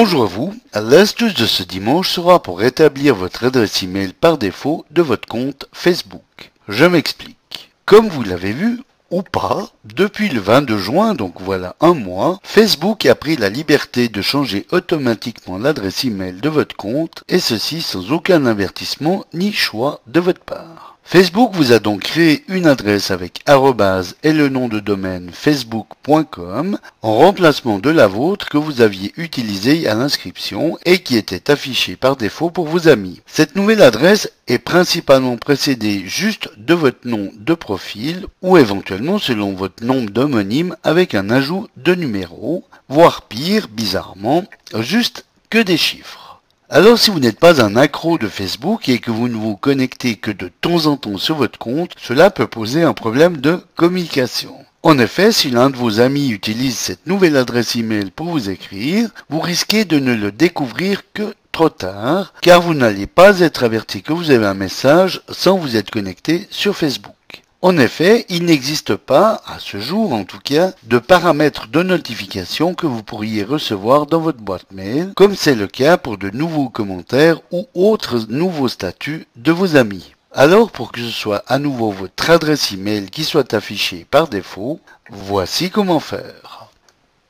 Bonjour à vous. L'astuce de ce dimanche sera pour rétablir votre adresse email par défaut de votre compte Facebook. Je m'explique. Comme vous l'avez vu, ou pas, depuis le 22 juin, donc voilà un mois, Facebook a pris la liberté de changer automatiquement l'adresse email de votre compte, et ceci sans aucun avertissement ni choix de votre part. Facebook vous a donc créé une adresse avec arrobase et le nom de domaine facebook.com en remplacement de la vôtre que vous aviez utilisée à l'inscription et qui était affichée par défaut pour vos amis. Cette nouvelle adresse est principalement précédée juste de votre nom de profil ou éventuellement selon votre nom d'homonyme avec un ajout de numéro, voire pire, bizarrement, juste que des chiffres. Alors si vous n'êtes pas un accro de Facebook et que vous ne vous connectez que de temps en temps sur votre compte, cela peut poser un problème de communication. En effet, si l'un de vos amis utilise cette nouvelle adresse email pour vous écrire, vous risquez de ne le découvrir que trop tard, car vous n'allez pas être averti que vous avez un message sans vous être connecté sur Facebook. En effet, il n'existe pas, à ce jour en tout cas, de paramètres de notification que vous pourriez recevoir dans votre boîte mail, comme c'est le cas pour de nouveaux commentaires ou autres nouveaux statuts de vos amis. Alors, pour que ce soit à nouveau votre adresse email qui soit affichée par défaut, voici comment faire.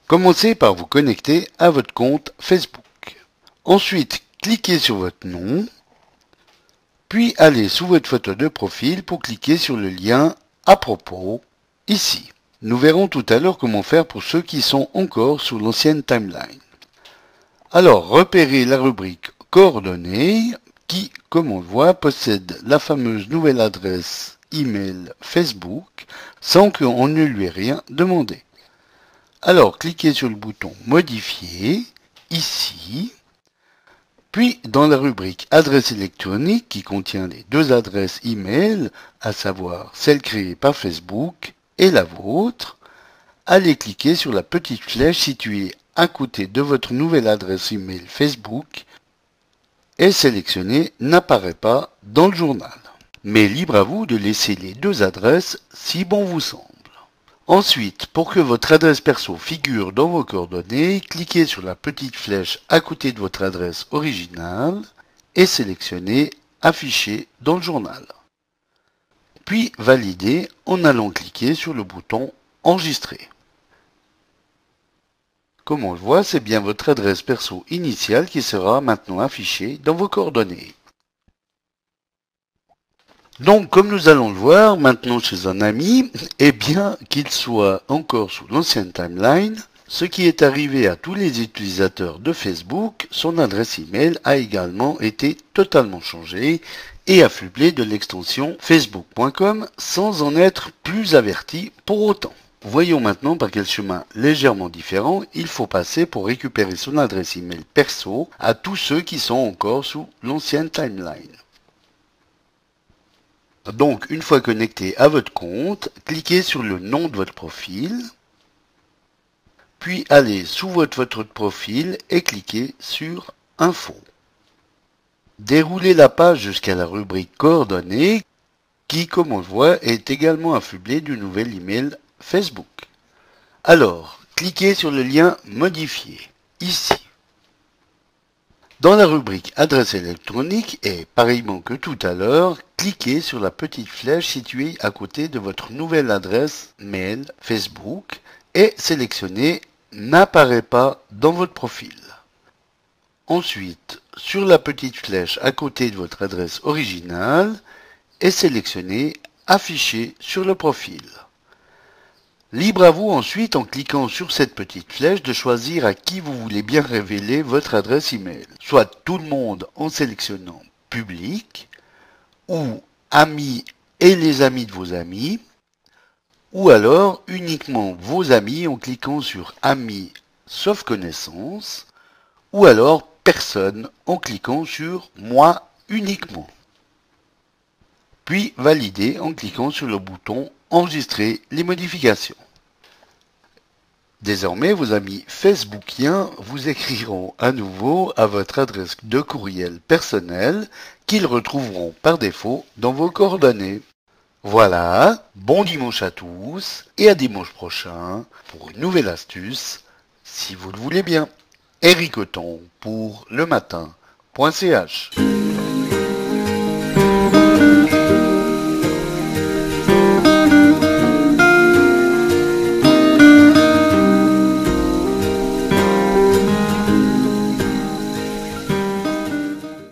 Commencez par vous connecter à votre compte Facebook. Ensuite, cliquez sur votre nom, puis allez sous votre photo de profil pour cliquer sur le lien à propos ici. Nous verrons tout à l'heure comment faire pour ceux qui sont encore sous l'ancienne timeline. Alors, repérez la rubrique coordonnées qui, comme on le voit, possède la fameuse nouvelle adresse email Facebook sans qu'on ne lui ait rien demandé. Alors, cliquez sur le bouton modifier ici puis, dans la rubrique adresse électronique qui contient les deux adresses email, à savoir celle créée par Facebook et la vôtre, allez cliquer sur la petite flèche située à côté de votre nouvelle adresse email Facebook et sélectionner n'apparaît pas dans le journal. Mais libre à vous de laisser les deux adresses si bon vous semble. Ensuite, pour que votre adresse perso figure dans vos coordonnées, cliquez sur la petite flèche à côté de votre adresse originale et sélectionnez Afficher dans le journal. Puis validez en allant cliquer sur le bouton Enregistrer. Comme on le voit, c'est bien votre adresse perso initiale qui sera maintenant affichée dans vos coordonnées. Donc, comme nous allons le voir maintenant chez un ami, eh bien, qu'il soit encore sous l'ancienne timeline, ce qui est arrivé à tous les utilisateurs de Facebook, son adresse email a également été totalement changée et affublée de l'extension facebook.com sans en être plus averti pour autant. Voyons maintenant par quel chemin légèrement différent il faut passer pour récupérer son adresse email perso à tous ceux qui sont encore sous l'ancienne timeline. Donc, une fois connecté à votre compte, cliquez sur le nom de votre profil, puis allez sous votre profil et cliquez sur Info. Déroulez la page jusqu'à la rubrique Coordonnées, qui, comme on le voit, est également affublée du nouvel email Facebook. Alors, cliquez sur le lien Modifier, ici. Dans la rubrique adresse électronique et pareillement que tout à l'heure, cliquez sur la petite flèche située à côté de votre nouvelle adresse mail Facebook et sélectionnez n'apparaît pas dans votre profil. Ensuite, sur la petite flèche à côté de votre adresse originale et sélectionnez afficher sur le profil. Libre à vous ensuite, en cliquant sur cette petite flèche, de choisir à qui vous voulez bien révéler votre adresse email. Soit tout le monde en sélectionnant public, ou amis et les amis de vos amis, ou alors uniquement vos amis en cliquant sur amis sauf connaissance, ou alors personne en cliquant sur moi uniquement. Puis valider en cliquant sur le bouton enregistrer les modifications. Désormais, vos amis facebookiens vous écriront à nouveau à votre adresse de courriel personnel qu'ils retrouveront par défaut dans vos coordonnées. Voilà, bon dimanche à tous et à dimanche prochain pour une nouvelle astuce, si vous le voulez bien. Eric pour.